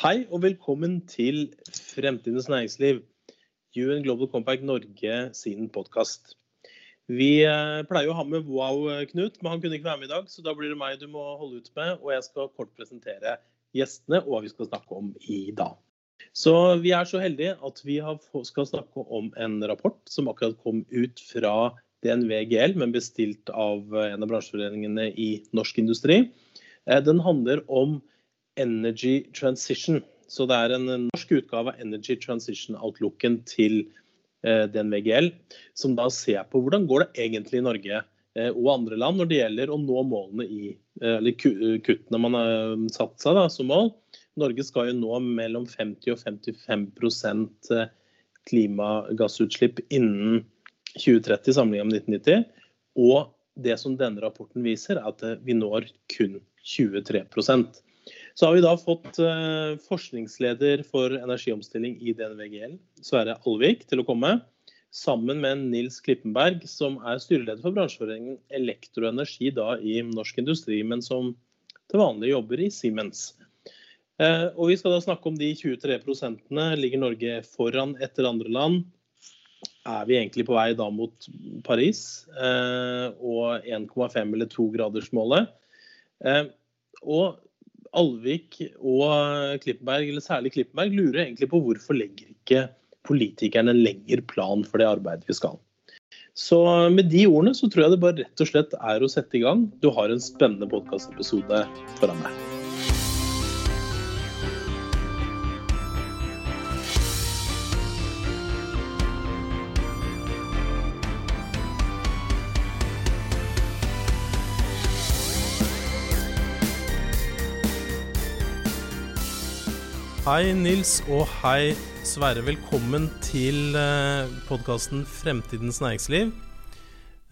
Hei og velkommen til Fremtidens næringsliv, UN Global Compact Norge sin podkast. Vi eh, pleier å ha med Wow Knut, men han kunne ikke være med i dag, så da blir det meg du må holde ut med. Og jeg skal kort presentere gjestene og hva vi skal snakke om i dag. Så vi er så heldige at vi skal snakke om en rapport som akkurat kom ut fra DNV GL, men bestilt av en av bransjeforeningene i norsk industri. Eh, den handler om Energy Transition. Så det er en norsk utgave av Energy Transition-outlooken til eh, DNVGL, som da ser på hvordan går det egentlig i Norge eh, og andre land når det gjelder å nå målene i eh, eller kuttene man har satt seg da, som mål. Norge skal jo nå mellom 50 og 55% klimagassutslipp innen 2030 sammenlignet med 1990. Og det som denne rapporten viser, er at vi når kun 23 så har vi da fått uh, forskningsleder for energiomstilling i DNVGL, Sverre Alvik, til å komme. Sammen med Nils Klippenberg, som er styreleder for bransjeforeningen Elektro og Energi da, i Norsk Industri, men som til vanlig jobber i Siemens. Uh, og Vi skal da snakke om de 23 prosentene. Ligger Norge foran etter andre land? Er vi egentlig på vei da mot Paris uh, og 1,5 eller 2-gradersmålet? og Alvik og Klippenberg, eller særlig Klippenberg, lurer egentlig på hvorfor legger ikke politikerne en lengre plan for det arbeidet vi skal. Så med de ordene så tror jeg det bare rett og slett er å sette i gang. Du har en spennende podkastepisode foran deg. Hei Nils og hei Sverre. Velkommen til eh, podkasten Fremtidens næringsliv.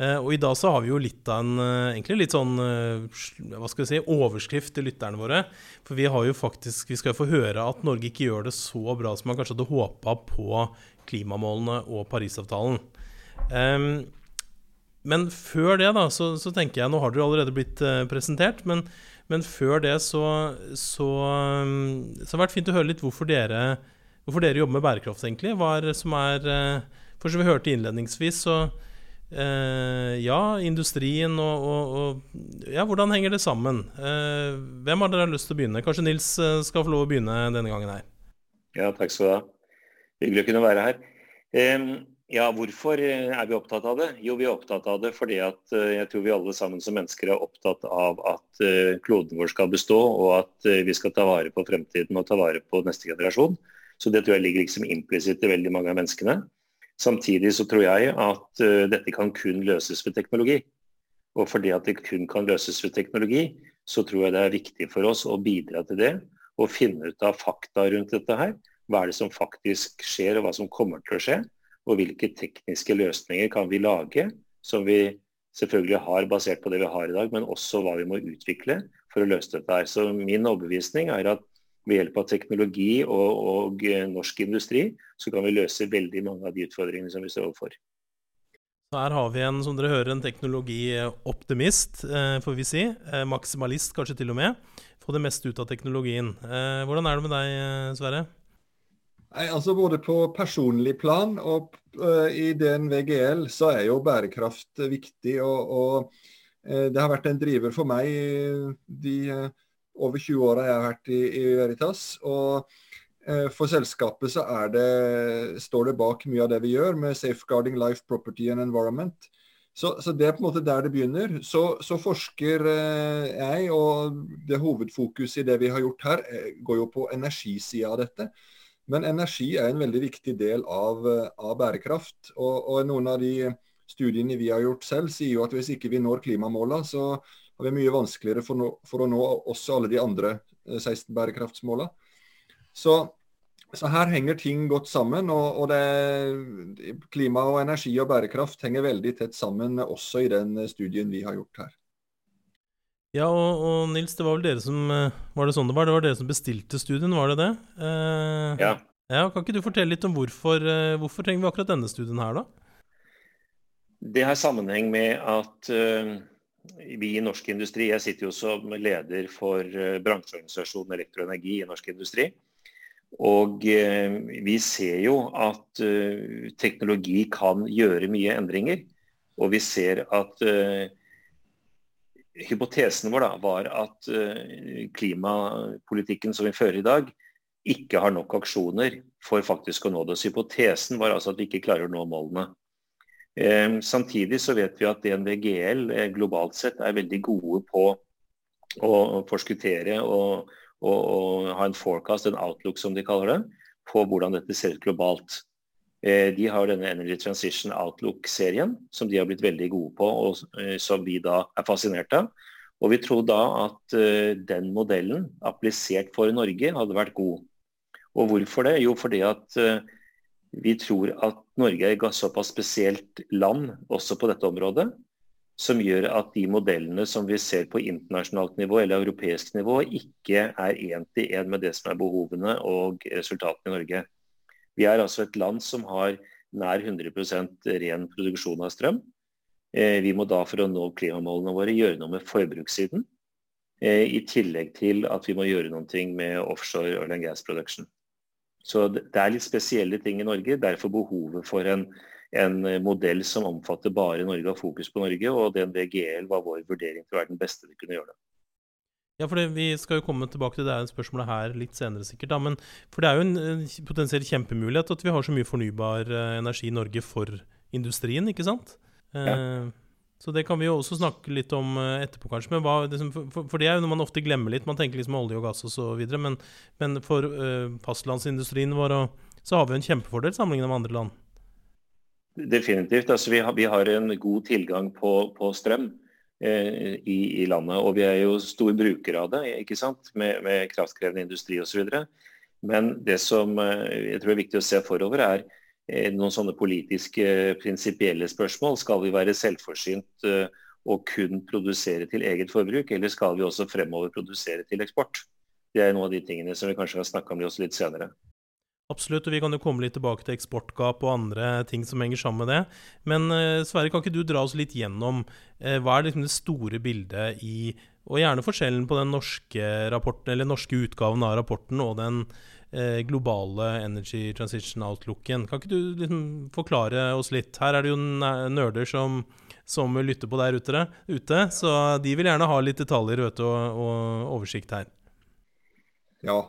Eh, og I dag så har vi jo litt av en eh, egentlig litt sånn hva skal vi si, overskrift til lytterne våre. For vi har jo faktisk, vi skal få høre at Norge ikke gjør det så bra som man kanskje hadde håpa på klimamålene og Parisavtalen. Ehm, men før det, da, så, så tenker jeg Nå har dere allerede blitt presentert. men men før det så, så, um, så, det vært fint å høre litt hvorfor dere, hvorfor dere jobber med bærekraft, egentlig. Hva er som er eh, For som vi hørte innledningsvis, så eh, Ja, industrien og, og, og, Ja, hvordan henger det sammen? Eh, hvem har dere lyst til å begynne? Kanskje Nils eh, skal få lov å begynne denne gangen her? Ja, takk skal du ha. Hyggelig å kunne være her. Um, ja, hvorfor eh, er vi opptatt av det? Jo, vi er opptatt av det fordi at eh, jeg tror vi alle sammen som mennesker er opptatt av at eh, kloden vår skal bestå, og at vi skal ta vare på fremtiden og ta vare på neste generasjon. Så det tror jeg ligger liksom implisitt i veldig mange av menneskene. Samtidig så tror jeg at dette kan kun løses ved teknologi. Og fordi at det kun kan løses ved teknologi, så tror jeg det er viktig for oss å bidra til det. Og finne ut av fakta rundt dette her. Hva er det som faktisk skjer, og hva som kommer til å skje og hvilke tekniske løsninger kan vi lage som vi selvfølgelig har basert på det vi har i dag, men også hva vi må utvikle for å løse dette. her. Så Min overbevisning er at ved hjelp av teknologi og, og norsk industri, så kan vi løse veldig mange av de utfordringene som vi står overfor. Her har vi en som dere hører, en teknologioptimist, eh, får vi si. Eh, maksimalist kanskje til og med. Få det meste ut av teknologien. Eh, hvordan er det med deg, Sverre? Nei, altså Både på personlig plan og uh, i DNVGL så er jo bærekraft viktig. Og, og uh, det har vært en driver for meg de uh, over 20 åra jeg har vært i, i Veritas. Og for selskapet så det, står det bak mye av det vi gjør med safeguarding life, property and environment. Så, så, det er på en måte der det begynner. Så, så forsker jeg, og det hovedfokuset i det vi har gjort her, går jo på energisida av dette. Men energi er en veldig viktig del av, eh, av bærekraft. Og, og, noen av de studiene vi har gjort selv, sier jo at hvis ikke vi når klimamålene, så har vi mye vanskeligere for, no, for, å nå også alle de andre 16 bærekraftsmåla. bærekraftsmålene. Så, så, her henger ting godt sammen. Og, og det, klima og energi og bærekraft henger veldig tett sammen også i den studien vi har gjort her. Ja, og, og, Nils, det var vel dere som eh, Var det sånn det var? Det var dere som bestilte studien, var det det? Eh, ja. ja. Kan ikke du fortelle litt om hvorfor, eh, hvorfor trenger vi akkurat denne studien her, da? Det har sammenheng med at uh, vi i Norsk Industri, jeg sitter jo som leder for bransjeorganisasjonen Elektroenergi i Norsk Industri. Og vi ser jo at teknologi kan gjøre mye endringer. Og vi ser at hypotesen vår da, var at klimapolitikken som vi fører i dag, ikke har nok aksjoner for faktisk å nå det. Så hypotesen var altså at vi ikke klarer å nå målene. Eh, samtidig så vet vi at DNVGL eh, globalt sett er veldig gode på å forskuttere og, og, og, ha en forecast, en outlook som de kaller det, på hvordan dette ser ut globalt. Eh, de har denne Energy Transition Outlook-serien som de har blitt veldig gode på, og eh, som vi da er fascinert av. Og vi tror da at eh, den modellen applisert for Norge hadde vært god. Og hvorfor det? Jo, fordi at vi tror at Norge er et såpass spesielt land også på dette området, som gjør at de modellene som vi ser på internasjonalt nivå eller europeisk nivå, ikke er én til én med det som er behovene og resultatene i Norge. Vi er altså et land som har nær 100% ren produksjon av strøm. Eh, vi må da for å nå klimamålene våre gjøre noe med forbrukssiden. Eh, I tillegg til at vi må gjøre noe med offshore oil and gas production. Så det er litt spesielle ting i Norge. Derfor behovet for en, en modell som omfatter bare Norge og fokus på Norge. Og den GL var vår vurdering til å være den beste vi kunne gjøre det. Ja, for det, Vi skal jo komme tilbake til det her spørsmålet her litt senere, sikkert. da, men For det er jo en potensielt kjempemulighet at vi har så mye fornybar eh, energi i Norge for industrien, ikke sant? Ja. Eh, så det kan vi jo også snakke litt om eh, etterpå, kanskje. Men hva, liksom, for, for, det er jo noe man ofte glemmer litt. Man tenker liksom olje og gass osv. Men, men for fastlandsindustrien vår så har vi en kjempefordel sammenlignet med andre land. Definitivt. Altså, vi, har, vi har en god tilgang på, på strøm i, i, landet. Og vi er jo store brukere av det, ikke sant? Med, med kraftkrevende industri osv. Men det som eh, jeg tror er viktig å se forover, er Eh, noen sånne politiske, prinsipielle spørsmål. Skal vi være selvforsynt eh, og kun produsere til eget forbruk, eller skal vi også fremover produsere til eksport? Det er noen av de tingene som vi kanskje kan snakke om litt senere. Absolutt, og vi kan jo komme litt tilbake til eksportgap og andre ting som henger sammen med det. Men eh, Sverre, kan ikke du dra oss litt gjennom hva er liksom det store bildet i Og gjerne forskjellen på den norske rapporten, eller norske utgaven av rapporten og den eh, globale Energy Transition Outlooken. Kan ikke du liksom forklare oss litt? Her er det jo nerder som, som lytter på der ute, ute, så de vil gjerne ha litt detaljer vet, og, og oversikt her. Ja,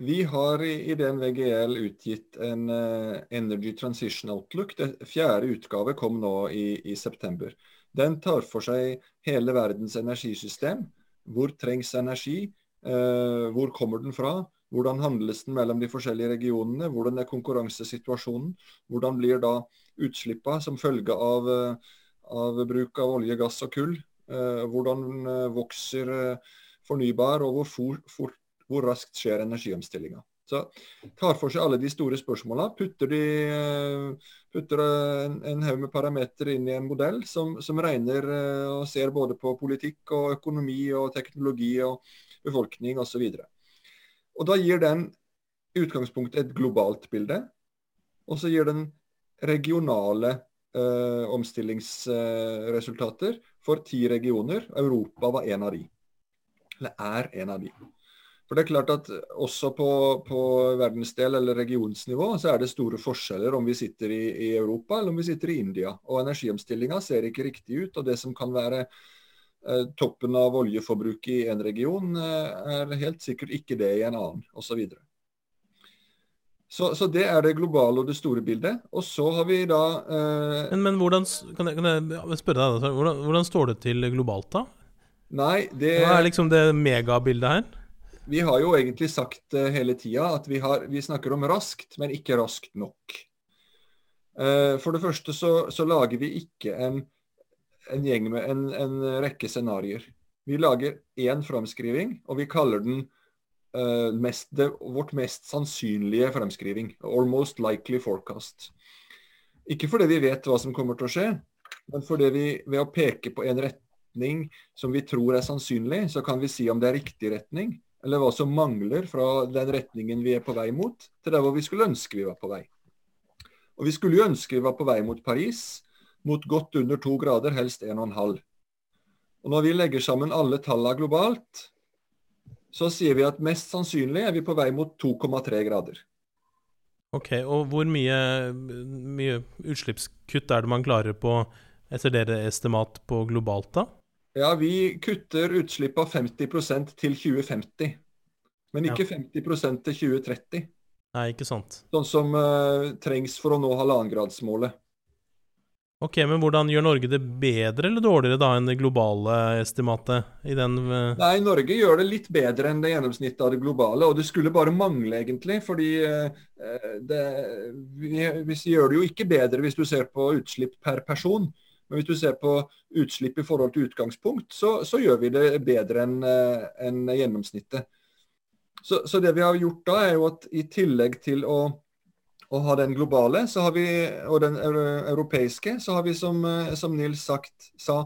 vi har i den VGL utgitt en uh, Energy Transition Outlook. Det fjerde utgave kom nå i, i, september. Den tar for seg hele verdens energisystem. Hvor trengs energi? Uh, hvor kommer den fra? Hvordan handles den mellom de forskjellige regionene? Hvordan er konkurransesituasjonen? Hvordan blir da utslippene som følge av, eh, av, bruk av olje, gass og kull? Eh, hvordan eh, vokser fornybar, og hvor, for, for, hvor raskt skjer energiomstillinga? Så tar for seg alle de store spørsmålene, putter, de, putter en, en haug med parametere inn i en modell som, som, regner og ser både på politikk og økonomi og teknologi og befolkning osv. Og Da gir den utgangspunktet et globalt bilde, og så gir den regionale eh, omstillingsresultater for ti regioner. Europa var en av de. Eller er en av de. For det er klart at Også på, på verdensdel- eller regionsnivå så er det store forskjeller om vi sitter i, i Europa eller om vi sitter i India. Og Energiomstillinga ser ikke riktig ut. og Det som kan være Eh, toppen av oljeforbruket i en region eh, er helt sikkert ikke det i en annen, osv. Så, så Så det er det globale og det store bildet. Og så har vi da eh... men, men, hvordan kan jeg, kan jeg spørre deg, hvordan, hvordan, står det til globalt, da? Nei, det Hva er liksom det megabildet her? Vi har jo egentlig sagt uh, hele tida at vi, har, vi, snakker om raskt, men ikke raskt nok. Uh, for det første så, så lager vi ikke en en gjeng med en, en rekke scenarioer. Vi lager én framskriving, og vi kaller den uh, mest, det, vårt mest sannsynlige framskriving. Almost likely forecast. Ikke fordi vi vet hva som kommer til å skje, men fordi vi ved å peke på en retning som vi tror er sannsynlig, så kan vi si om det er riktig retning, eller hva som mangler fra den retningen vi er på vei mot, til der hvor vi skulle ønske vi var på vei. Og Vi skulle jo ønske vi var på vei mot Paris, mot godt under to grader, helst 1,5. Og Når vi legger sammen alle tallene globalt, så sier vi at mest sannsynlig er vi på vei mot 2,3 grader. Ok, Og hvor mye, mye, utslippskutt er det man klarer på, etter dere estimat, på globalt, da? Ja, Vi kutter utslipp av 50% til 2050. Men ikke ja. 50% til 2030. Nei, ikke sant. Sånn som uh, trengs for å nå halvannengradsmålet. Ok, Men hvordan gjør Norge det bedre eller dårligere da enn det globale estimatet? i den... Uh... Nei, Norge gjør det litt bedre enn det gjennomsnittet av det globale. Og det skulle bare mangle, egentlig. Fordi uh, det, vi, vi, gjør det jo ikke bedre hvis du ser på utslipp per person. Men hvis du ser på utslipp i forhold til utgangspunkt, så, så gjør vi det bedre enn uh, en gjennomsnittet. Så, så, det vi har gjort da, er jo at i tillegg til å å ha den globale vi, og den europeiske, så har vi som, eh, som Nils sagt, sa,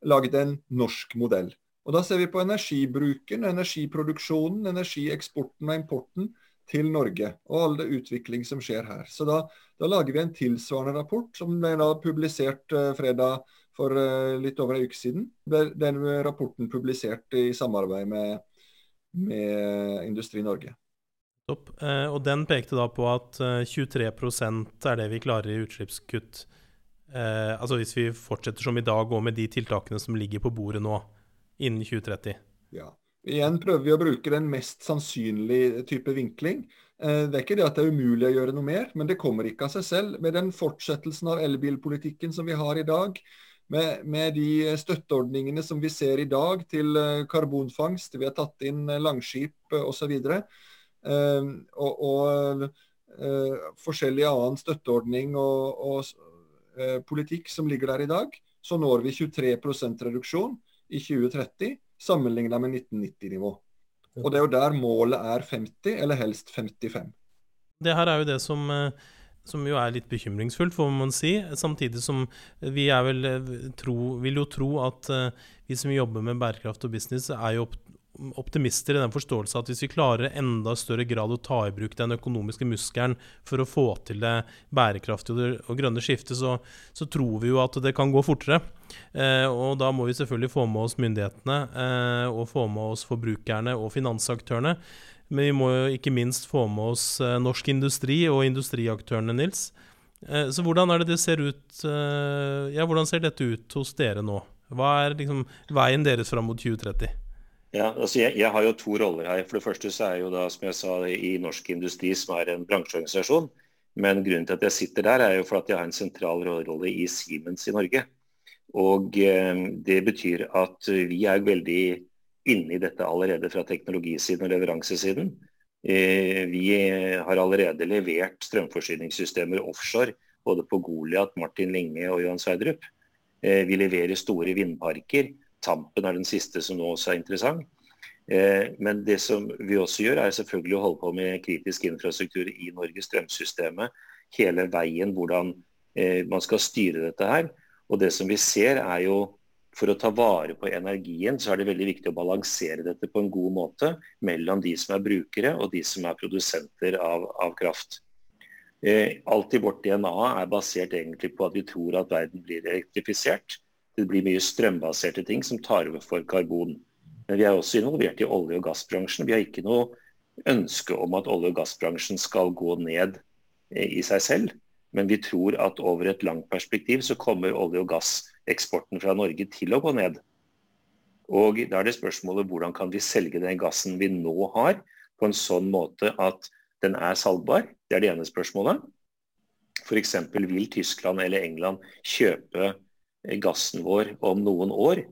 laget en norsk modell. Og Da ser vi på energibruken, energiproduksjonen, energieksporten og importen til Norge. Og all det utvikling som skjer her. Så da, da lager vi en tilsvarende rapport, som ble da publisert uh, fredag for uh, litt over en uke siden. Den rapporten publisert i samarbeid med, med Industri Norge. Topp. Eh, og den pekte da på at 23 eh, er det vi klarer i utslippskutt. Eh, altså hvis vi fortsetter som i dag og med de tiltakene som ligger på bordet nå, innen 2030. Ja. Igjen prøver vi å bruke den mest sannsynlige type vinkling. Det er ikke det at det er umulig å gjøre noe mer, men det kommer ikke av seg selv. Med den fortsettelsen av elbilpolitikken som vi har i dag, med, med, de støtteordningene som vi ser i dag til karbonfangst, vi har tatt inn Langskip osv., og, og, og og forskjellig annen støtteordning og, og eh, politikk som ligger der i dag, så når vi 23 reduksjon i 2030 sammenlignet med 1990-nivå. Og det er jo der målet er 50, eller helst 55. Det her er jo det som, eh, som jo er litt bekymringsfullt, får man si. Samtidig som vi vel, tro, vil jo tro at vi som jobber med bærekraft og business, er jo optimister i den forståelse at hvis vi klarer enda større grad å ta i bruk den økonomiske muskelen for å få til det bærekraftige og grønne skiftet, så, så tror vi jo at det kan gå fortere. Eh, og da må vi selvfølgelig få med oss myndighetene eh, og få med oss forbrukerne og finansaktørene. Men vi må jo ikke minst få med oss eh, norsk industri og industriaktørene, Nils. Eh, så hvordan er det det ser ut eh, Ja, hvordan ser dette ut hos dere nå? Hva er liksom veien deres fram mot 2030? Ja, altså jeg, jeg, har jo to roller her. For det første så er jeg jo da, som jeg sa, i Norsk Industri, som er en bransjeorganisasjon. Men grunnen til at jeg sitter der, er jo for at jeg har en sentral rolle i Siemens i Norge. Og eh, det betyr at vi er veldig inne i dette allerede fra teknologisiden og leveransesiden. Eh, vi har allerede levert strømforsyningssystemer offshore, både på Goliat, Martin Linge og Johan Sverdrup. Eh, vi leverer store vindparker Tampen er den siste som nå også er interessant. Eh, men det som vi også gjør, er selvfølgelig å holde på med kritisk infrastruktur i Norges strømsystemet. Hele veien hvordan eh, man skal styre dette her. Og det som vi ser er jo for å ta vare på energien, så er det veldig viktig å balansere dette på en god måte mellom de som er brukere og de som er produsenter av, av kraft. Eh, alt i vårt DNA er basert egentlig på at vi tror at verden blir elektrifisert. Det blir mye strømbaserte ting som tar over for karbon. Men vi er også involvert i olje- og gassbransjen. Vi har ikke noe ønske om at olje- og gassbransjen skal gå ned eh, i seg selv. Men vi tror at over et langt perspektiv så kommer olje- og gasseksporten fra Norge til å gå ned. Og Da er det spørsmålet hvordan kan vi selge den gassen vi nå har, på en sånn måte at den er salgbar. Det er det ene spørsmålet. F.eks. vil Tyskland eller England kjøpe gassen vår om noen år?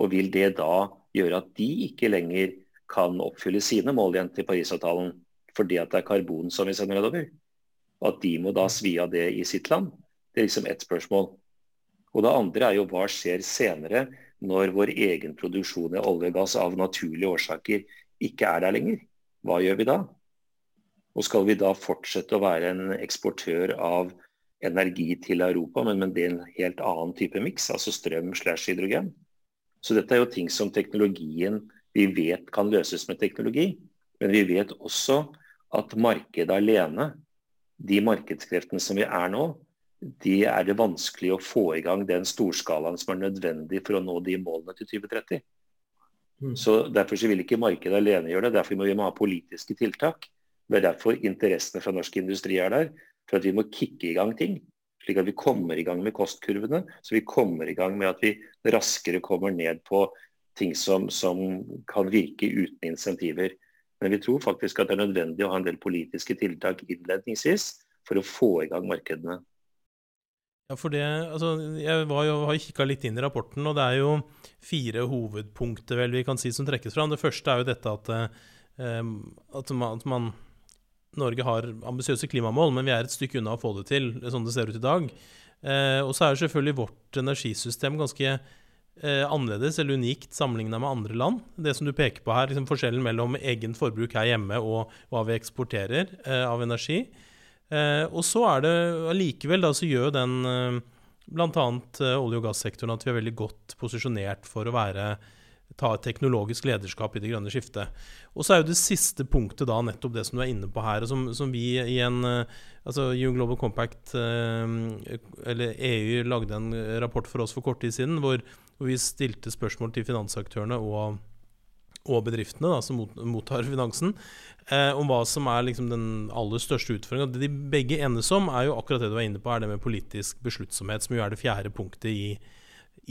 Og vil det da gjøre at de ikke lenger kan oppfylle sine mål igjen til Parisavtalen fordi at det er karbon som vi sender nedover? Og at de må da svi av det i sitt land? Det er liksom ett spørsmål. Og det andre er jo hva skjer senere når vår egen produksjon av olje og gass av naturlige årsaker ikke er der lenger? Hva gjør vi da? Og skal vi da fortsette å være en eksportør av energi til Europa, men med en helt annen type miks, altså strøm slash hydrogen. Så dette er jo ting som teknologien vi vet kan løses med teknologi. Men vi vet også at markedet alene, de markedskreftene som vi er nå, de er det vanskelig å få i gang den storskalaen som er nødvendig for å nå de målene til 2030. Mm. Så Derfor så vil ikke markedet alene gjøre det, derfor må vi ha politiske tiltak. Det er derfor interessene fra norsk industri er der. For at vi må kicke i gang ting. Slik at vi kommer i gang med kostkurvene. Så vi kommer i gang med at vi raskere kommer ned på ting som, som kan virke uten insentiver. Men vi tror faktisk at det er nødvendig å ha en del politiske tiltak innledningsvis for å få i gang markedene. Ja, for det, altså, Jeg jo, har kikka litt inn i rapporten, og det er jo fire hovedpunkter vel vi kan si som trekkes fram. Det første er jo dette at, eh, at, man, at man, Norge har ambisiøse klimamål, men vi er et stykke unna å få det til, sånn det ser ut i dag. Eh, og så er selvfølgelig vårt energisystem ganske eh, annerledes eller unikt sammenligna med andre land. Det som du peker på her, liksom forskjellen mellom egen forbruk her hjemme og hva vi eksporterer eh, av energi. Eh, og så er det allikevel, da, så gjør den eh, bl.a. Eh, olje- og gassektoren at vi er veldig godt posisjonert for å være ta et teknologisk lederskap i det grønne skiftet. Og så er jo det siste punktet da nettopp det som du er inne på her, og som, som vi i en altså UN Global Compact, eller EU, lagde en rapport for oss for kort tid siden, hvor, hvor vi stilte spørsmål til finansaktørene og og bedriftene da, som mottar finansen, eh, om hva som er liksom den aller største utfordringa. Det de begge enes om, er jo akkurat det du er inne på, er det med politisk besluttsomhet, som jo er det fjerde punktet i,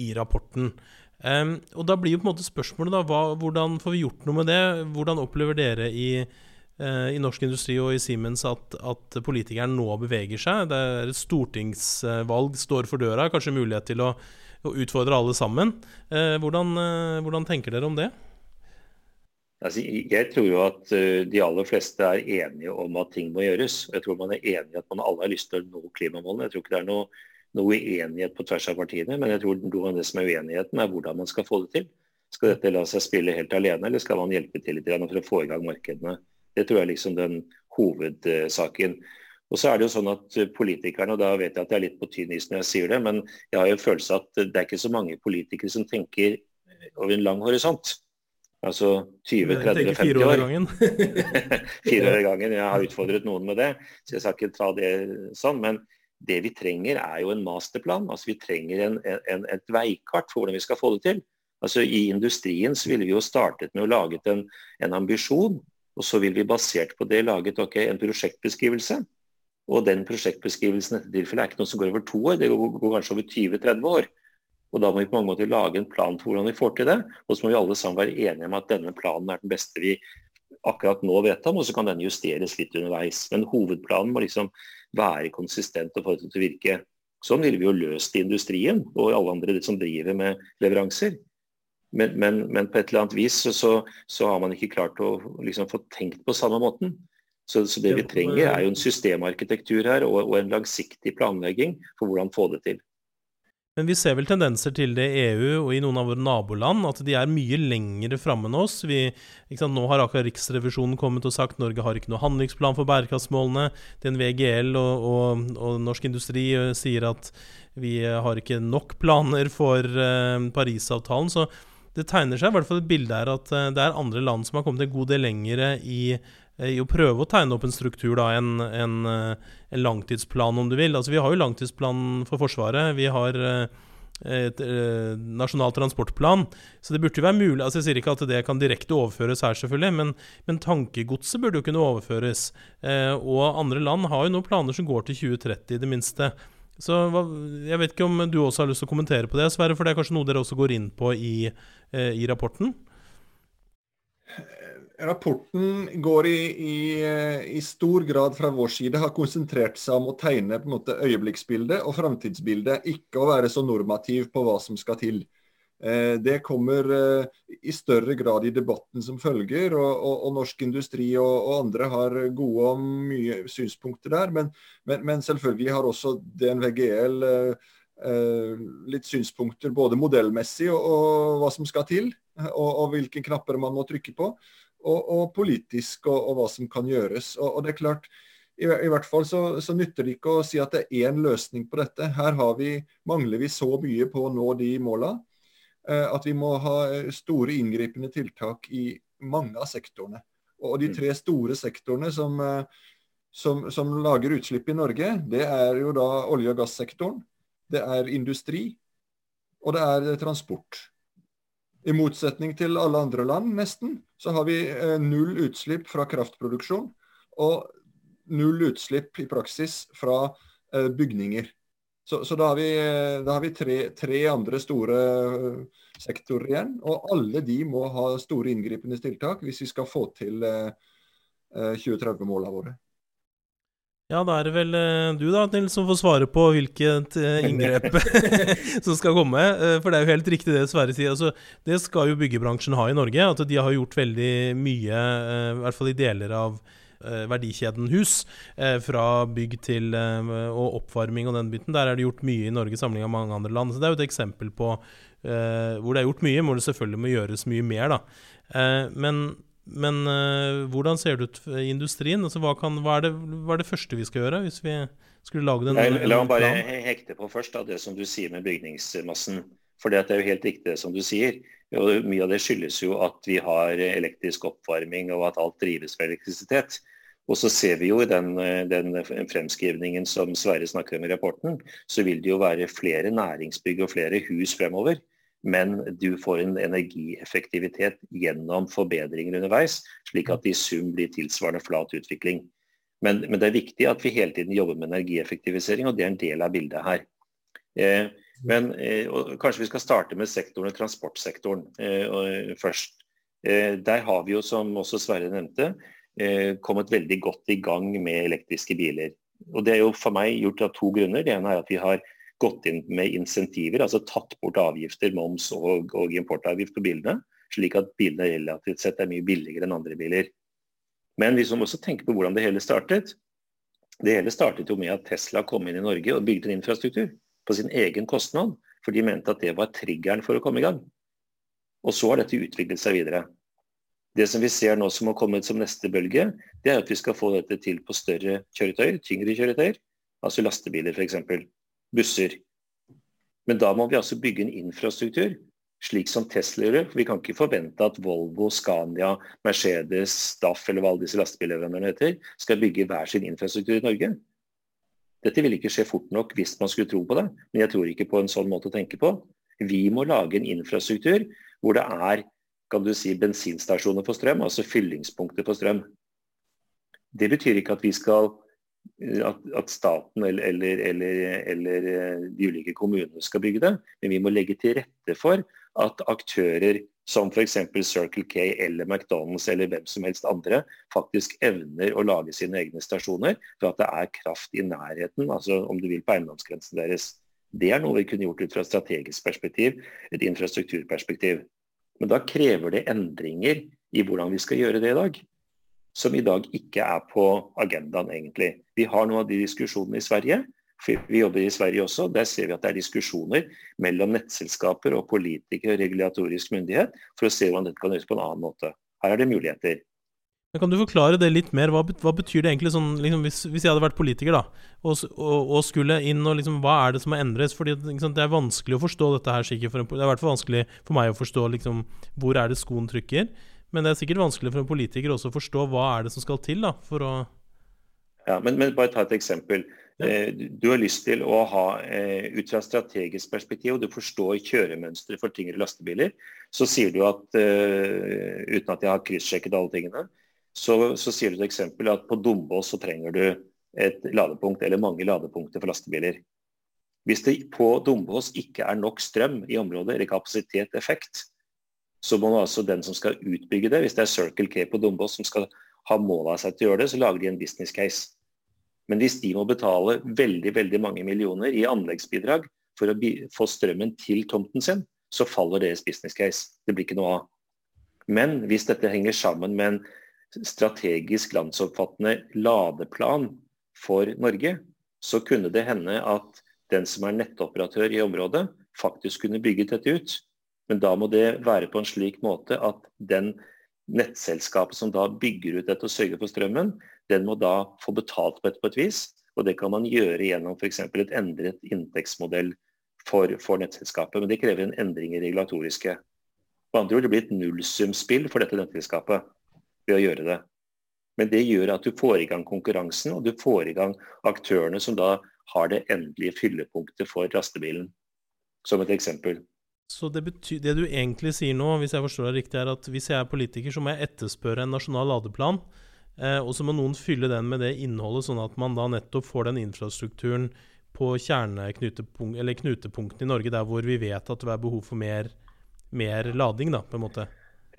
i rapporten. Um, og da blir jo på en måte spørsmålet da, hva, hvordan får vi gjort noe med det? Hvordan opplever dere i, uh, i norsk industri og i Siemens at, at politikerne nå beveger seg? Det er et stortingsvalg står for døra, kanskje mulighet til å, å utfordre alle sammen. Uh, hvordan, uh, hvordan tenker dere om det? Altså, jeg tror jo at de aller fleste er enige om at ting må gjøres. Jeg tror man er enig at man alle har lyst til å nå klimamålene. Jeg tror ikke det er noe, noe uenighet på tvers av partiene, men jeg tror noe av det som er uenigheten, er hvordan man skal få det til. Skal dette la seg spille helt alene, eller skal man hjelpe til litt for å få i gang markedene? Det tror jeg er liksom den hovedsaken. Og så er det jo sånn at politikerne, og da vet jeg at jeg er litt på tynn is når jeg sier det, men jeg har jo følelse at det er ikke så mange politikere som tenker over en lang horisont. Altså 20-30-50 år. Fire år i gangen. Jeg har utfordret noen med det, så jeg skal ikke ta det sånn. Men det vi trenger er jo en masterplan. Altså Vi trenger en, en, et veikart for hvordan vi skal få det til. Altså I industrien så ville vi jo startet med å lage en, en ambisjon, og så ville vi basert på det laget okay, en prosjektbeskrivelse. Og den prosjektbeskrivelsen i dette er ikke noe som går over to år, det går, går kanskje over 20-30 år. Og Da må vi på mange måter lage en plan for hvordan vi får til det. Og så må vi alle sammen være enige om at denne planen er den beste vi akkurat nå vet om, og så kan den justeres litt underveis. Men hovedplanen må liksom være konsistent og få det til å virke. Sånn ville vi jo løst i industrien og alle andre som driver med leveranser. Men, men, men på et eller annet vis så, så, så, har man ikke klart å liksom, få tenkt på samme måten. Så, så, det vi trenger er jo en systemarkitektur her og, og en langsiktig planlegging for hvordan få det til. Men vi ser vel tendenser til det i EU og i noen av våre naboland, at de er mye lengre framme enn oss. Vi, sant, nå har akkurat Riksrevisjonen kommet og sagt Norge har ikke noe handlingsplan for bærekraftsmålene. DNV GL og, og, og Norsk Industri eh, sier at vi har ikke nok planer for uh, Parisavtalen. Så det tegner seg i hvert fall et bilde her at uh, det er andre land som har kommet en god del lengre i Eh, i å prøve å tegne opp en struktur, da, en, en, eh, en, langtidsplan, om du vil. Altså, vi har jo langtidsplan for Forsvaret. Vi har eh, et, nasjonal transportplan. Så det burde jo være mulig altså Jeg sier ikke at det kan direkte overføres her, selvfølgelig, men, men tankegodset burde jo kunne overføres. Eh, og andre land har jo nå planer som går til 2030, i det minste. Så Jeg vet ikke om du også har lyst til å kommentere på det, Sverre, for det er kanskje noe dere også går inn på i, eh, i rapporten? Rapporten går i, i, i, stor grad fra vår side har konsentrert seg om å tegne på en måte øyeblikksbildet og framtidsbildet, ikke å være så normativ på hva som skal til. Eh, det kommer eh, i større grad i debatten som følger, og, og, og norsk industri og, og, andre har gode og mye synspunkter der. Men, men, men selvfølgelig har også DNVGL eh, eh, litt synspunkter både modellmessig og, hva som skal til, og, hvilke knapper man må trykke på og, og politisk og, og, hva som kan gjøres. Og, og det er klart, i, i hvert fall så, så, nytter det ikke å si at det er én løsning på dette. Her vi, mangler vi så mye på å nå de måla eh, at vi må ha store inngripende tiltak i mange av sektorene. Og de tre store sektorene som, eh, som, som, lager utslipp i Norge, det er jo da olje- og gassektoren. Det er industri, og det er transport. I motsetning til alle andre land, nesten, så har vi eh, null utslipp fra kraftproduksjon. Og null utslipp i praksis fra eh, bygninger. Så, så da har vi, da har vi tre, tre, andre store eh, sektorer igjen. Og alle de må ha store inngripende tiltak hvis vi skal få til eh, 2030-målene våre. Ja, da er det vel eh, du da, Nils, som får svare på hvilket eh, inngrep som skal komme. Eh, for det er jo helt riktig det Sverre sier. Altså, det skal jo byggebransjen ha i Norge. At de har gjort veldig mye, i hvert fall i deler av verdikjeden hus. Fra bygg til og oppvarming og den biten. Der er det gjort mye i Norge sammenlignet med mange andre land. Så det er jo et eksempel på hvor det er gjort mye, hvor det selvfølgelig må gjøres mye mer. da. Men men uh, hvordan ser det ut i industrien? Altså, hva, kan, hva, er det, hva, er det, første vi skal gjøre hvis vi skulle lage den? La, la meg bare hekte på først da, det som du sier med bygningsmassen. For det er jo helt riktig som du sier. Og mye av det skyldes jo at vi har elektrisk oppvarming og at alt drives med elektrisitet. Og så ser vi jo i den, den, fremskrivningen som Sverre snakker om i rapporten, så vil det jo være flere næringsbygg og flere hus fremover men du får en energieffektivitet gjennom forbedringer underveis, slik at det i sum blir tilsvarende flat utvikling. Men, men, det er viktig at vi hele tiden jobber med energieffektivisering, og det er en del av bildet her. Eh, men eh, Kanskje vi skal starte med sektoren, transportsektoren eh, først. Eh, der har vi jo, som også Sverre nevnte, eh, kommet veldig godt i gang med elektriske biler. Og Det er jo for meg gjort av to grunner. Det ene er at vi har gått inn med insentiver, altså tatt bort avgifter, moms og, og importavgift på bilene, slik at bilene relativt sett er mye billigere enn andre biler. Men vi må også tenke på hvordan det hele startet. Det hele startet jo med at Tesla kom inn i Norge og bygde en infrastruktur på sin egen kostnad, for de mente at det var triggeren for å komme i gang. Og så har dette utviklet seg videre. Det som vi ser nå som har kommet som neste bølge, det er at vi skal få dette til på større kjøretøyer, tyngre kjøretøyer, altså lastebiler f.eks busser. Men da må vi altså bygge en infrastruktur, slik som Tesla gjør. For vi kan ikke forvente at Volvo, Scania, Mercedes, Staff eller hva alle disse lastebilleverandørene heter, skal bygge hver sin infrastruktur i Norge. Dette vil ikke skje fort nok hvis man skulle tro på det, men jeg tror ikke på en sånn måte å tenke på. Vi må lage en infrastruktur hvor det er kan du si, bensinstasjoner for strøm, altså fyllingspunkter for strøm. Det betyr ikke at vi skal at, at staten eller, eller, eller, eller, eh, de ulike kommunene skal bygge det. Men vi må legge til rette for at aktører som f.eks. Circle K eller McDonald's eller hvem som helst andre, faktisk evner å lage sine egne stasjoner for at det er kraft i nærheten, altså om du vil på eiendomsgrensen deres. Det er noe vi kunne gjort ut fra et strategisk perspektiv, et infrastrukturperspektiv. Men da krever det endringer i hvordan vi skal gjøre det i dag som i dag ikke er på agendaen, egentlig. Vi har noen av de diskusjonene i Sverige. Vi jobber i Sverige også. Der ser vi at det er diskusjoner mellom nettselskaper og politikere og regulatorisk myndighet for å se hvordan dette kan gjøres på en annen måte. Her er det muligheter. Kan du forklare det litt mer? Hva, hva betyr det egentlig sånn, liksom, hvis, hvis, jeg hadde vært politiker da, og, og, og skulle inn og liksom, Hva er det som må endres? Fordi liksom, Det er vanskelig å forstå dette her. Sikkert for en, det er i hvert fall vanskelig for meg å forstå liksom, hvor er det skoen trykker. Men det er sikkert vanskelig for en politiker også å forstå hva er det som skal til da, for å Ja, men, men bare ta et eksempel. Ja. Eh, du har lyst til å ha, eh, ut fra strategisk perspektiv, og du forstår kjøremønsteret for tyngre lastebiler, så sier du at, uh, uten at jeg har kryssjekket alle tingene, så, så sier du et eksempel at på Dombås så trenger du et ladepunkt eller mange ladepunkter for lastebiler. Hvis det på Dombås ikke er nok strøm i området, eller kapasitet, effekt, så må altså den som skal utbygge det, hvis det er Circle K på Dombås som skal ha mål av seg til å gjøre det, så lager de en business case. Men hvis de må betale veldig veldig mange millioner i anleggsbidrag for å få strømmen til tomten sin, så faller deres business case. Det blir ikke noe av. Men hvis dette henger sammen med en strategisk landsoppfattende ladeplan for Norge, så kunne det hende at den som er nettoperatør i området, faktisk kunne bygget dette ut. Men da må det være på en slik måte at den nettselskapet som da bygger ut dette og sørger for strømmen, den må da få betalt på et, på et vis. Og det kan man gjøre gjennom f.eks. et endret inntektsmodell for, for, nettselskapet. Men det krever en endring i regulatoriske. På andre ord, det blir et nullsumspill for dette nettselskapet ved å gjøre det. Men det gjør at du får i gang konkurransen, og du får i gang aktørene som da har det endelige fyllepunktet for lastebilen, som et eksempel. Så det, betyr, det, du egentlig sier nå, hvis jeg forstår deg riktig, er at hvis jeg er politiker, så må jeg etterspørre en nasjonal ladeplan. Eh, og så må noen fylle den med det innholdet, sånn at man da nettopp får den infrastrukturen på knutepunktene i Norge, der hvor vi vet at det er behov for mer, mer lading, da, på en måte.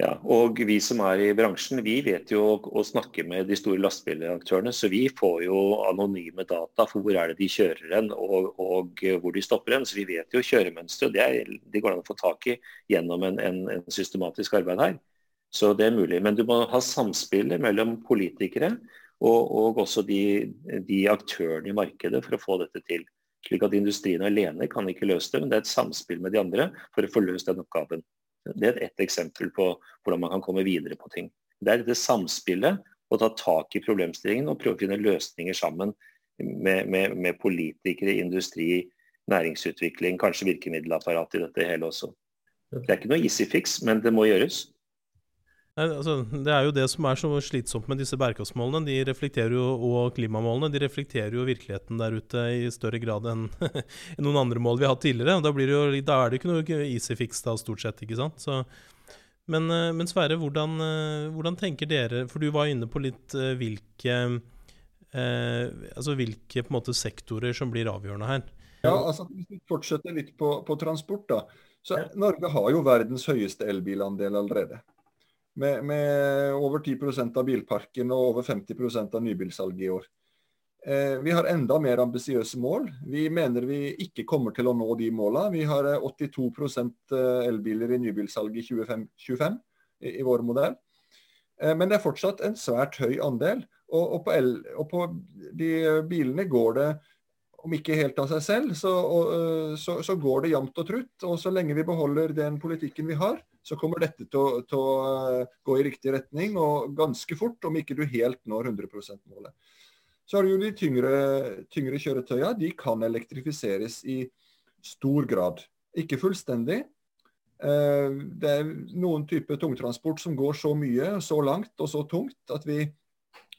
Ja, og Vi som er i bransjen, vi vet jo å snakke med de store lastebilaktørene. Så vi får jo anonyme data for hvor er det de kjører hen og, og hvor de stopper hen. Så vi vet jo kjøremønsteret. Det, det går an å få tak i gjennom en, en, en, systematisk arbeid her. Så det er mulig. Men du må ha samspillet mellom politikere og, og også de, de aktørene i markedet for å få dette til. Slik at industrien alene kan ikke løse det, men det er et samspill med de andre for å få løst den oppgaven. Det er ett eksempel på hvordan man kan komme videre på ting. Det er dette samspillet, å ta tak i problemstillingen og prøve å finne løsninger sammen med, med, med politikere, industri, næringsutvikling, kanskje virkemiddelapparat i dette hele også. Det er ikke noe easy fix, men det må gjøres. Altså, det er jo det som er så slitsomt med disse bærekraftsmålene. De reflekterer jo, og klimamålene de reflekterer jo virkeligheten der ute i større grad enn noen andre mål vi har hatt tidligere. og Da, det jo, da er det ikke noe easy fix da, stort sett. ikke sant? Så, men, eh, men, Sverre, hvordan, eh, hvordan, tenker dere For du var inne på litt uh, hvilke, eh, altså hvilke måte, sektorer som blir avgjørende her. Ja, altså Hvis vi fortsetter litt på, på transport, da. så Norge har jo verdens høyeste elbilandel allerede med, med over 10% av bilparken og over 50% av nybilsalget i år. Eh, vi har enda mer ambisiøse mål. Vi mener vi ikke kommer til å nå de målene. Vi har 82 eh, eh, elbiler i nybilsalget i 2025 i, vår modell. Men det er fortsatt en svært høy andel. Og, på, el, og på, de bilene går det, om ikke helt av seg selv, så, og, så, så går det jevnt og trutt. Og så lenge vi beholder den politikken vi har, så kommer dette til å, eh, gå i riktig retning, og ganske fort, om ikke du helt når 100 %-målet. Så har du jo de tyngre, tyngre kjøretøyene. De kan elektrifiseres i stor grad. Ikke fullstendig. Eh, det er noen typer tungtransport som går så mye, så langt og så tungt at vi,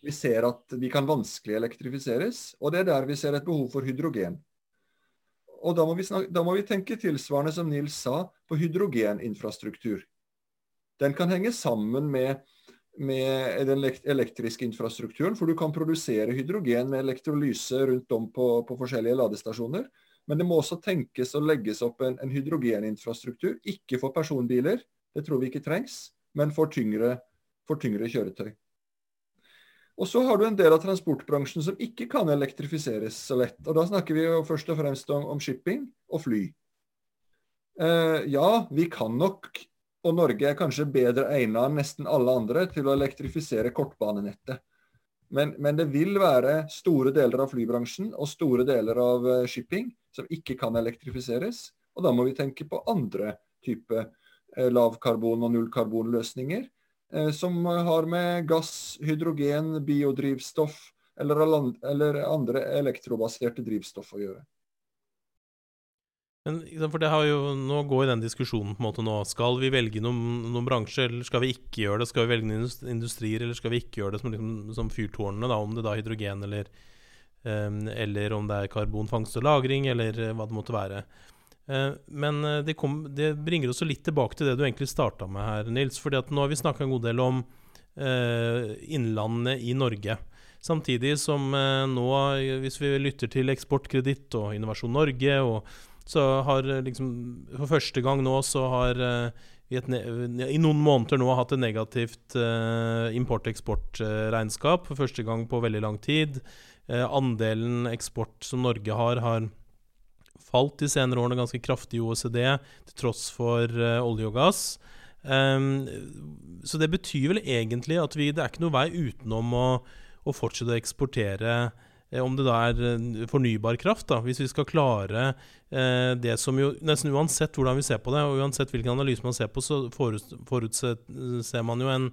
vi ser at de kan vanskelig elektrifiseres. Og det er der vi ser et behov for hydrogen. Og da må, snakke, da må, vi tenke tilsvarende som Nils sa, på hydrogeninfrastruktur. Den kan henge sammen med, med den elektriske infrastrukturen, for du kan produsere hydrogen med elektrolyse rundt om på, på forskjellige ladestasjoner. Men det må også tenkes og legges opp en, en hydrogeninfrastruktur, ikke for personbiler, det tror vi ikke trengs, men for tyngre, for tyngre kjøretøy. Og så har du en del av transportbransjen som ikke kan elektrifiseres så lett. Og da snakker vi jo først og fremst om, om shipping og fly. Eh, ja, vi kan nok, og Norge er kanskje bedre egnet enn nesten alle andre til å elektrifisere kortbanenettet. Men, men, det vil være store deler av flybransjen og store deler av uh, shipping som ikke kan elektrifiseres. Og da må vi tenke på andre typer uh, lavkarbon- og nullkarbonløsninger Eh, som har med gass, hydrogen, biodrivstoff eller, andre elektrobaserte drivstoff å gjøre. Men, for det har jo, Nå går den diskusjonen på en måte nå. Skal vi velge noen, noen bransjer, eller skal vi ikke gjøre det? Skal vi velge noen industrier, eller skal vi ikke gjøre det som, liksom, som fyrtårnene? da, Om det da er hydrogen, eller, um, eller om det er karbonfangst og -lagring, eller hva det måtte være. Eh, men eh, det, kom, det, bringer oss litt tilbake til det du egentlig starta med her, Nils. fordi at nå har vi snakka en god del om eh, innlandet i Norge. Samtidig som nå, hvis vi lytter til Eksportkreditt og Innovasjon Norge, og så har liksom For første gang nå så har vi et, i noen måneder nå hatt et negativt import-eksport-regnskap. For første gang på veldig lang tid. andelen eksport som Norge har, har falt de senere årene ganske kraftig i OECD, til tross for uh, olje og gass. Um, så det betyr vel egentlig at vi, det er ikke noe vei utenom å, å fortsette å eksportere eh, om det da er eh, fornybar kraft, da, hvis vi skal klare eh, det som jo Nesten uansett hvordan vi ser på det, og uansett hvilken analyse man ser på, så forutser man jo en,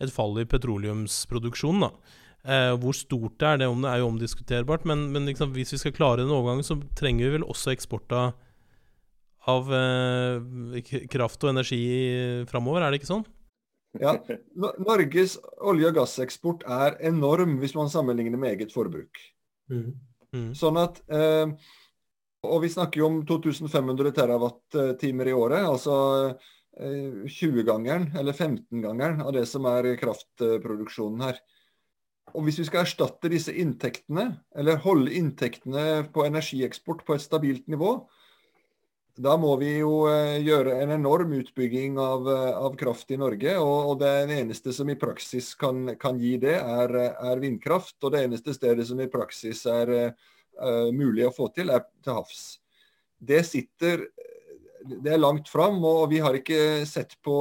et fall i petroleumsproduksjonen. da. Eh, hvor stort det er, det er jo omdiskuterbart. Men, men liksom, hvis vi skal klare den overgangen, så trenger vi vel også eksport av, av eh, kraft og energi framover, er det ikke sånn? Ja, Norges olje- og gasseksport er enorm hvis man sammenligner med eget forbruk. Mm. Mm. Sånn at eh, Og vi snakker jo om 2500 terawatt-timer i året. Altså eh, 20-gangeren eller 15-gangeren av det som er kraftproduksjonen her. Og Hvis vi skal erstatte disse inntektene, eller holde inntektene på energieksport på et stabilt nivå, da må vi jo eh, gjøre en enorm utbygging av, eh, av kraft i Norge. Og, og, det eneste som i praksis kan, kan gi det, er, er, vindkraft. Og det eneste stedet som i praksis er uh, mulig å få til, er til havs. Det sitter det er langt fram, og vi har ikke sett på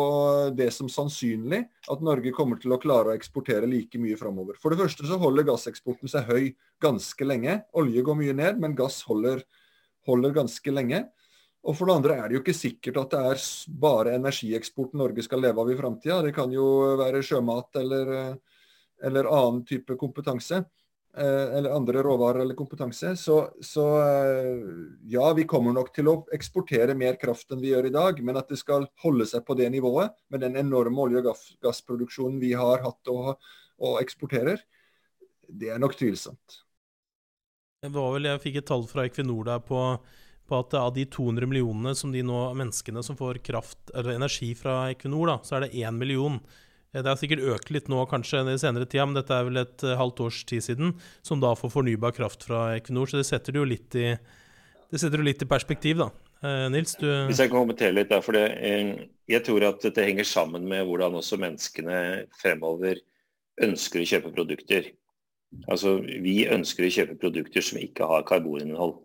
det som sannsynlig at Norge kommer til å klare å eksportere like mye framover. For det første så holder gasseksporten seg høy ganske lenge. Olje går mye ned, men gass holder, holder ganske lenge. Og for det andre er det jo ikke sikkert at det er bare energieksport Norge skal leve av i framtida. Det kan jo være sjømat eller, eller annen type kompetanse. Eh, eller andre råvarer eller kompetanse. Så, så, eh, ja, vi kommer nok til å eksportere mer kraft enn vi gjør i dag. Men at det skal holde seg på det nivået, med den enorme olje- og gassproduksjonen vi har hatt og, og eksporterer, det er nok tvilsomt. Det var vel, Jeg fikk et tall fra Equinor der på på at av de 200 millionene som de nå, menneskene som får kraft, eller energi fra Equinor, da, så er det 1 million. Eh, det har sikkert økt litt nå kanskje i senere tida, men dette er vel et eh, halvt års tid siden, som da får fornybar kraft fra Equinor. Så det setter det jo litt i, det litt i perspektiv, da. Eh, Nils, du Hvis jeg kan kommentere litt, da, for det, jeg tror at dette henger sammen med hvordan også menneskene fremover ønsker å kjøpe produkter. Altså, Vi ønsker å kjøpe produkter som ikke har karboninnhold.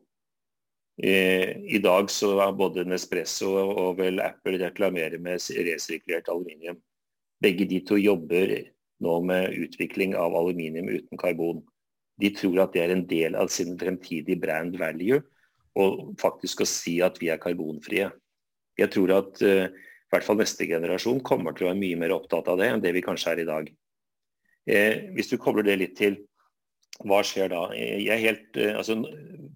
I dag så er både Nespresso og vel Apple reklamerer med resirkulert aluminium. Begge de to jobber nå med utvikling av aluminium uten karbon. De tror at det er en del av sin fremtidige brand value, og faktisk å si at vi er karbonfrie. Jeg tror at uh, i hvert fall neste generasjon kommer til å være mye mer opptatt av det enn det vi kanskje er i dag. Eh, hvis du kobler det litt til hva skjer da? Helt, eh, altså,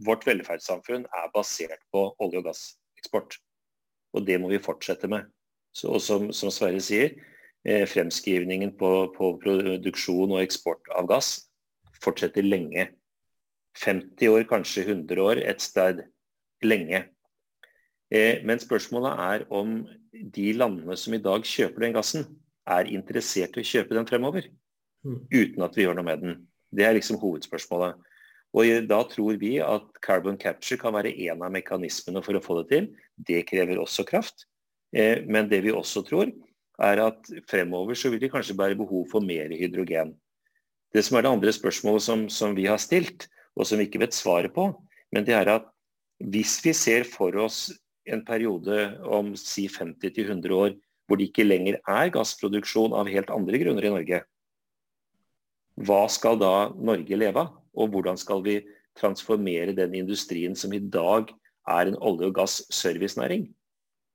vårt velferdssamfunn er basert på olje- og gasseksport. Og det må vi fortsette med. Så, som, som, Sverre sier, fremskrivningen på, på, produksjon og eksport av gass fortsetter lenge. 50 år, kanskje 100 år, et sted lenge. Eh, men spørsmålet er om de landene som i dag kjøper den gassen, er interessert i å kjøpe den fremover. Mm. Uten at vi gjør noe med den. Det er liksom hovedspørsmålet. Og Da tror vi at carbon capture kan være en av mekanismene for å få det til. Det krever også kraft. Eh, men det vi også tror, er at fremover så vil det kanskje være behov for mer hydrogen. Det som er det andre spørsmålet som, som vi har stilt, og som vi ikke vet svaret på, men det er at hvis vi ser for oss en periode om si 50-100 år hvor det ikke lenger er gassproduksjon av helt andre grunner i Norge, hva skal da Norge leve av? Og hvordan skal vi transformere den industrien som i dag er en olje- og gass-servicenæring,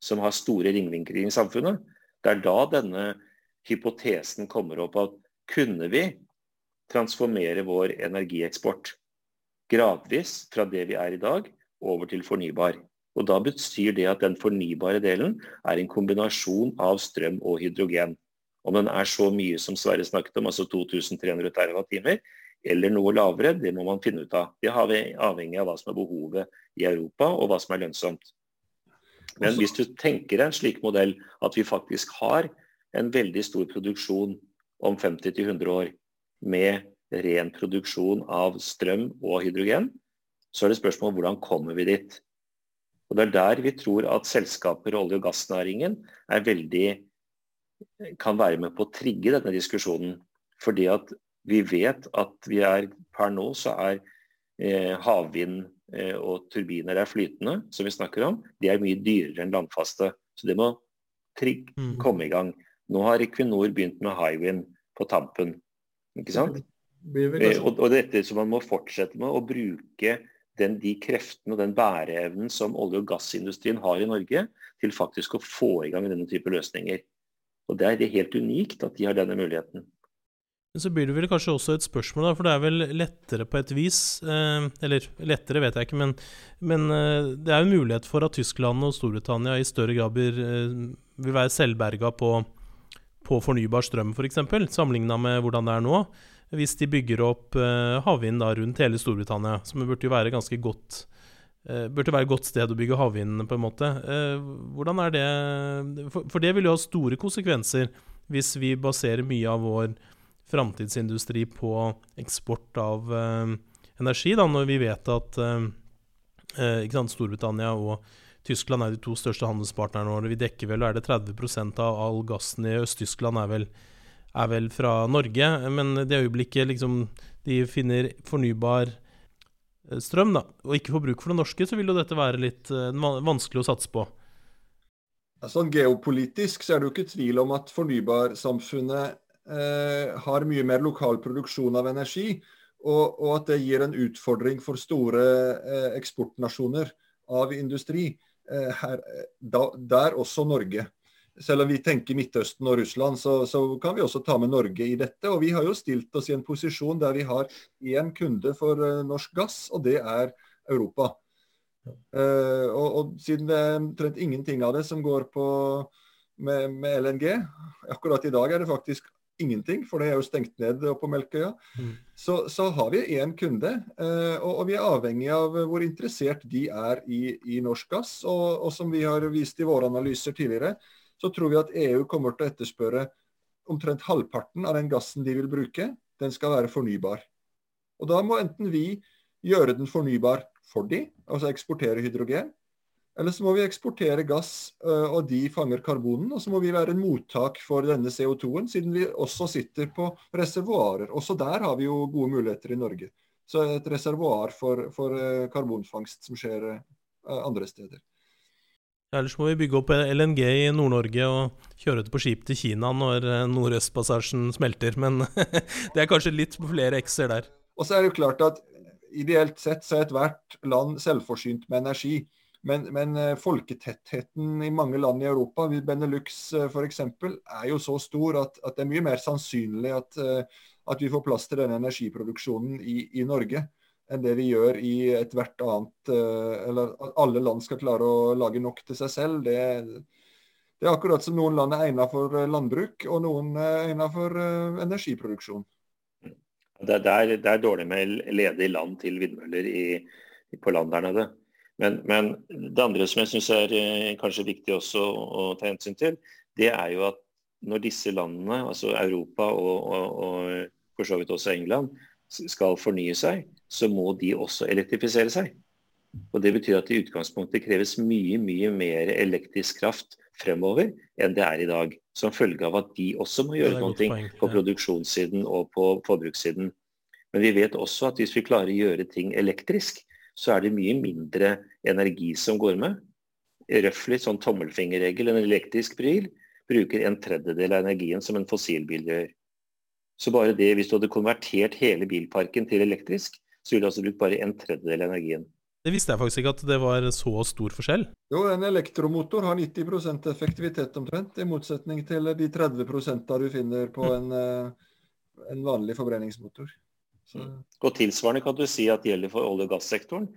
som har store ringvinkler i samfunnet? Det er da denne hypotesen kommer opp at kunne vi transformere vår energieksport gradvis fra det vi er i dag, over til fornybar. Og Da betyr det at den fornybare delen er en kombinasjon av strøm og hydrogen. Om den er så mye som Sverre snakket om, altså 2300 TWh, eller noe lavere, det må man finne ut av. Det er avhengig av hva som er behovet i Europa, og hva som er lønnsomt. Men hvis du tenker deg en slik modell, at vi faktisk har en veldig stor produksjon om 50-100 år med ren produksjon av strøm og hydrogen, så er det spørsmål hvordan kommer vi dit. Og Det er der vi tror at selskaper og olje- og gassnæringen veldig kan være med på å trigge denne diskusjonen. Fordi at vi vet at vi er per nå så er eh, havvind og turbiner er flytende, som vi snakker om, de er mye dyrere enn landfaste. Så det må trigg mm. komme i gang. Nå har Equinor begynt med Hywind på tampen. Ikke sant? Eh, og, og, dette som man må fortsette med å bruke den, de kreftene og den bæreevnen som olje- og gassindustrien har i Norge, til faktisk å få i gang denne type løsninger. Og Det er helt unikt at de har denne muligheten. Men så blir det vel kanskje også et spørsmål, da, for det er vel lettere på et vis eh, Eller lettere vet jeg ikke, men, men eh, det er jo mulighet for at Tyskland og Storbritannia i større grad blir, eh, vil være selvberga på, på fornybar strøm, f.eks., sammenligna med hvordan det er nå. Hvis de bygger opp uh, havvind rundt hele Storbritannia, som burde være ganske godt uh, burde være et godt sted å bygge havvind, på en måte. Uh, hvordan er det for, for, det vil jo ha store konsekvenser hvis vi baserer mye av vår framtidsindustri på eksport av energi, da, når vi vet at sant, Storbritannia og Tyskland er de to største handelspartnerne våre. Vi dekker vel, og er det 30% av all gassen i Øst-Tyskland er er vel fra Norge. Men det øyeblikket liksom, de finner fornybar eh, strøm, da, og ikke får bruk for det norske, så vil jo dette være litt eh, vanskelig å satse på. Sånn Geopolitisk så er det jo ikke tvil om at fornybarsamfunnet eh, har mye mer lokal produksjon av energi, og, og at det gir en utfordring for store eh, eksportnasjoner av industri. Eh, her, da, der også Norge. Selv om vi tenker Midtøsten og Russland, så, så, kan vi også ta med Norge i dette. Og vi har jo stilt oss i en posisjon der vi har én kunde for norsk gass, og det er Europa. Uh, og, og, siden det er omtrent ingenting av det som går på med, med, LNG Akkurat i dag er det faktisk ingenting, for det er jo stengt ned på Melkøya. Mm. Så, så, har vi én kunde, eh, og, og, vi er avhengig av hvor interessert de er i, i norsk gass. Og, og, som vi har vist i våre analyser tidligere, så tror vi at EU kommer til å etterspørre omtrent halvparten av den gassen de vil bruke. Den skal være fornybar. Og da må enten vi gjøre den fornybar for de, altså eksportere hydrogen, eller så må vi eksportere gass, øh, og de fanger karbonen. Og så må vi være en mottak for denne CO2-en, siden vi også sitter på reservoarer. Også der har vi jo gode muligheter i Norge. Så et reservoar for, for øh, karbonfangst som skjer øh, andre steder. Ellers må vi bygge opp LNG i Nord-Norge og kjøre det på skip til Kina når Nordøstpassasjen smelter. Men det er kanskje litt flere x-er der. Og så er det jo klart at ideelt sett så er ethvert land selvforsynt med energi. Men, men eh, folketettheten i mange land i Europa, ved Benelux uh, f.eks., er jo så stor at, at, det er mye mer sannsynlig at, eh, at vi får plass til denne energiproduksjonen i, i Norge enn det vi gjør i ethvert annet Eller at alle land skal klare å lage nok til seg selv. Det, det er akkurat som noen land er egnet for landbruk, og noen er egnet for energiproduksjon. Det er, det er dårlig med ledige land til vindmøller i, på land der nede. Men, men, det andre som jeg syns er eh, kanskje viktig også å ta hensyn til, det er jo at når disse landene, altså Europa og, og, og for så vidt også England, skal fornye seg, så må de også elektrifisere seg. Og Det betyr at i utgangspunktet kreves mye mye mer elektrisk kraft fremover enn det er i dag. Som følge av at de også må gjøre noe på produksjonssiden og på forbrukssiden. Men vi vet også at hvis vi klarer å gjøre ting elektrisk, så er det mye mindre energi som går med. Røftlig sånn tommelfingerregel, en elektrisk bril bruker en tredjedel av energien som en fossilbil gjør. Så bare det, hvis du hadde konvertert hele bilparken til elektrisk, så ville du altså brukt bare en tredjedel av energien. Det visste jeg faktisk ikke at det var så stor forskjell. Jo, en elektromotor har 90% effektivitet omtrent, i motsetning til de 30% du finner på en, eh, en vanlig forbrenningsmotor. Så. Og Tilsvarende kan du si at det gjelder for olje- og gassektoren.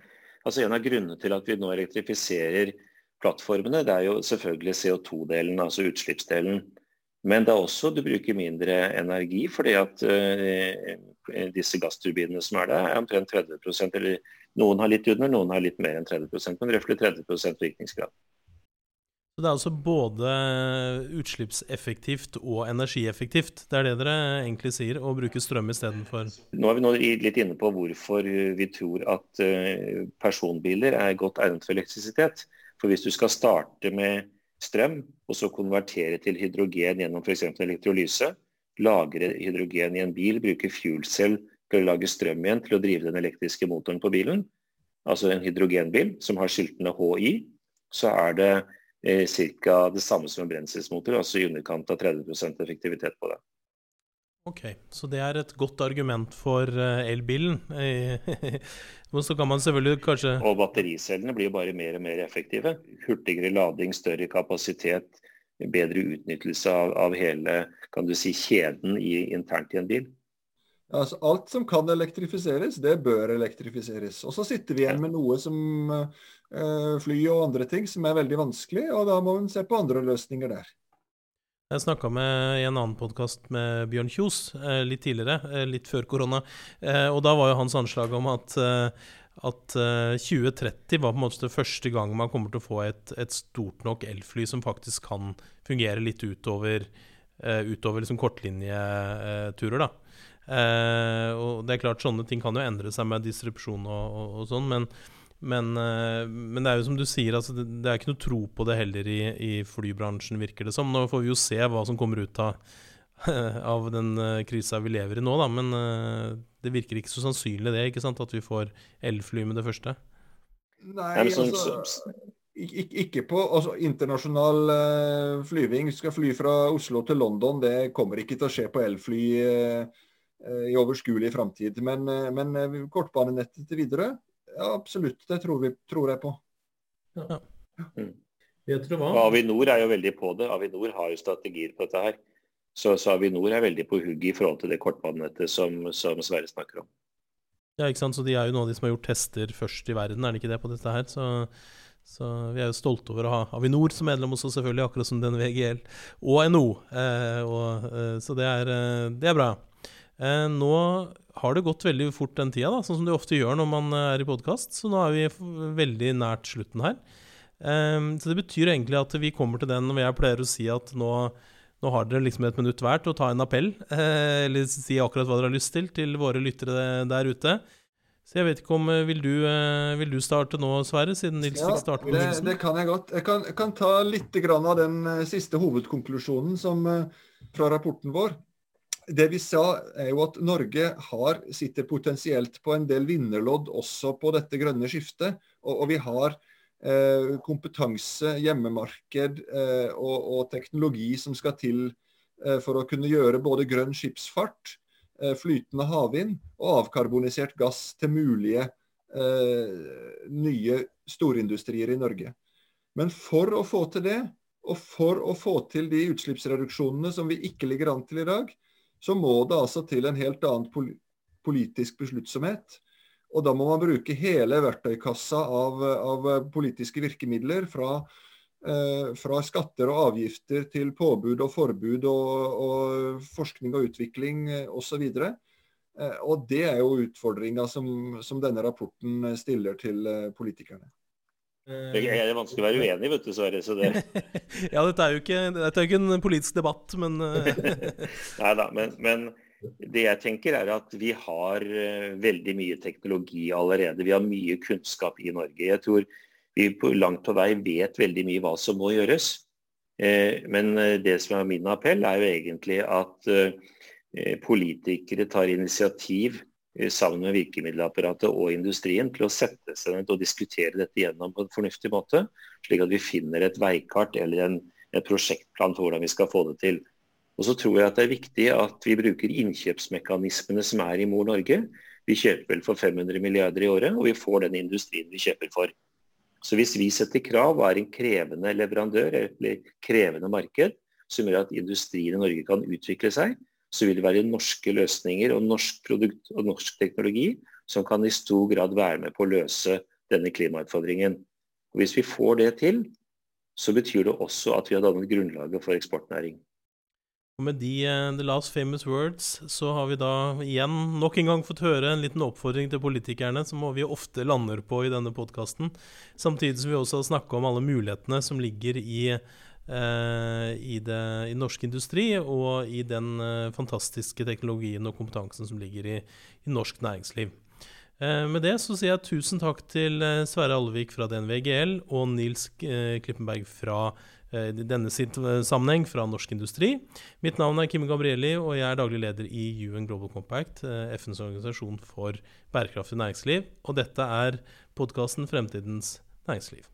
Altså En av grunnene til at vi nå elektrifiserer plattformene, det er jo selvfølgelig CO2-delen, altså utslippsdelen. Men det er også du bruker mindre energi, fordi at uh, disse gassturbinene som er der, er omtrent 30% eller Noen har litt under, noen har litt mer enn 30% men røftlig 30% virkningsgrad. Så det er altså både utslippseffektivt og energieffektivt. Det er det dere egentlig sier, å bruke strøm istedenfor Nå er vi nå litt inne på hvorfor vi tror at eh, personbiler er godt egnet for elektrisitet. For hvis du skal starte med strøm, og så konvertere til hydrogen gjennom f.eks. elektrolyse, lagre hydrogen i en bil, bruke fuelcell til å lage strøm igjen til å drive den elektriske motoren på bilen, altså en hydrogenbil som har skiltene HI, så er det ca. det samme som en brenselsmotor, altså i underkant av 30% effektivitet på det. Ok, så det er et godt argument for uh, elbilen. så kan man selvfølgelig kanskje Og battericellene blir jo bare mer og mer effektive. Hurtigere lading, større kapasitet, bedre utnyttelse av, av hele kan du si, kjeden i, internt i en bil. Altså, alt som kan elektrifiseres, det bør elektrifiseres. Og så sitter vi igjen med noe som uh, fly og andre ting som er veldig vanskelig, og da må en se på andre løsninger der. Jeg snakka med i en annen podkast med Bjørn Kjos uh, litt tidligere, uh, litt før korona. Og da var jo hans anslag om at, at 2030 var på en måte det første gang man kommer til å få et, et stort nok elfly som faktisk kan fungere litt utover, utover liksom kortlinjeturer. da. Og det er klart, sånne ting kan jo endre seg med distribusjon og, og, og sånn, men men, eh, men, det er jo som du sier, altså, det, det, er ikke noe tro på det heller i, i, flybransjen, virker det som. Nå får vi jo se hva som kommer ut av, av den uh, krisa vi lever i nå, da. Men uh, det virker ikke så sannsynlig det, ikke sant, at vi får elfly med det første. Nei, altså ikke, på altså, internasjonal uh, flyving. Skal fly fra Oslo til London. Det kommer ikke til å skje på elfly i overskuelig framtid. Men, men kortbanenettet til Widerøe ja, absolutt. Det tror, vi, tror jeg på. Ja. Mm. Avinor er jo veldig på det. Avinor har jo strategier på dette her. Så, så Avinor er veldig på hugget i forhold til det kortbanenettet som, som Sverre snakker om. Ja, ikke sant. Så de er jo noen av de som har gjort tester først i verden, er det ikke det på dette her? Så, så vi er jo stolte over å ha Avinor som medlem også, selvfølgelig, akkurat som den VGL og NO. Eh, og, eh, så det er, eh, det er bra. Eh, nå har det gått veldig fort den tida, da, sånn som det ofte gjør når man eh, er i podkast. Så nå er vi veldig nært slutten her. Um, så det betyr egentlig at vi kommer til den hvor jeg pleier å si at nå, nå har dere liksom et minutt hver til å ta en appell, eh, eller si akkurat hva dere har lyst til, til våre lyttere der ute. Så jeg vet ikke om eh, Vil du, eh, vil du starte nå, Sverre, siden Nils ja, fikk starte på begynnelsen? Det, det kan jeg godt. Jeg kan, jeg kan ta litt av den siste hovedkonklusjonen som, fra rapporten vår det vi sa, er jo at Norge har, sitter potensielt på en del vinnerlodd også på dette grønne skiftet. Og, og vi har eh, kompetanse, hjemmemarked eh, og, og, teknologi som skal til eh, for å kunne gjøre både grønn skipsfart, eh, flytende havvind og avkarbonisert gass til mulige eh, nye storindustrier i Norge. Men for å få til det, og for å få til de utslippsreduksjonene som vi ikke ligger an til i dag, så må det altså til en helt annen politisk besluttsomhet. Og da må man bruke hele verktøykassa av, av politiske virkemidler, fra, eh, fra, skatter og avgifter til påbud og forbud og, og forskning og utvikling eh, osv. Eh, og det er jo utfordringa som, som, denne rapporten stiller til eh, politikerne. Det er vanskelig å være uenig, vet du, Sverre. Så det... ja, dette er, jo ikke, dette er jo ikke en politisk debatt, men eh. Nei da. Men, men, det jeg tenker er at vi har eh, veldig mye teknologi allerede. Vi har mye kunnskap i Norge. Jeg tror vi på langt på vei vet veldig mye hva som må gjøres. Eh, men det som er min appell, er jo egentlig at politikere tar initiativ sammen med virkemiddelapparatet og industrien til å sette seg ned og diskutere dette gjennom på en fornuftig måte, slik at vi finner et veikart eller en, en prosjektplan for hvordan vi skal få det til. Og så tror jeg at det er viktig at vi bruker innkjøpsmekanismene som er i Mor Norge. Vi kjøper vel for 500 milliarder i året, og vi får den industrien vi kjøper for. Så hvis vi setter krav og er en krevende leverandør eller krevende marked, som gjør at industrien i Norge kan utvikle seg, så vil det være norske løsninger og norsk produkt og norsk teknologi som kan i stor grad være med på å løse denne klimautfordringen. Og Hvis vi får det til, så betyr det også at vi har dannet grunnlaget for eksportnæring. Og Med de uh, the last famous words så har vi da igjen nok en gang fått høre en liten oppfordring til politikerne som vi ofte lander på i denne podkasten. Samtidig som vi også har snakka om alle mulighetene som ligger i Eh, i, det, i, norsk industri og i den uh, fantastiske teknologien og kompetansen som ligger i, i norsk næringsliv. Uh, med det så sier jeg tusen takk til Sverre Alvik fra DNVGL og Nils Klippenberg fra i denne sammenheng fra Norsk Industri. Mitt navn er Kim Gabrielli, og jeg er daglig leder i UN Global Compact, FNs organisasjon for bærekraftig næringsliv. Og dette er podkasten Fremtidens næringsliv.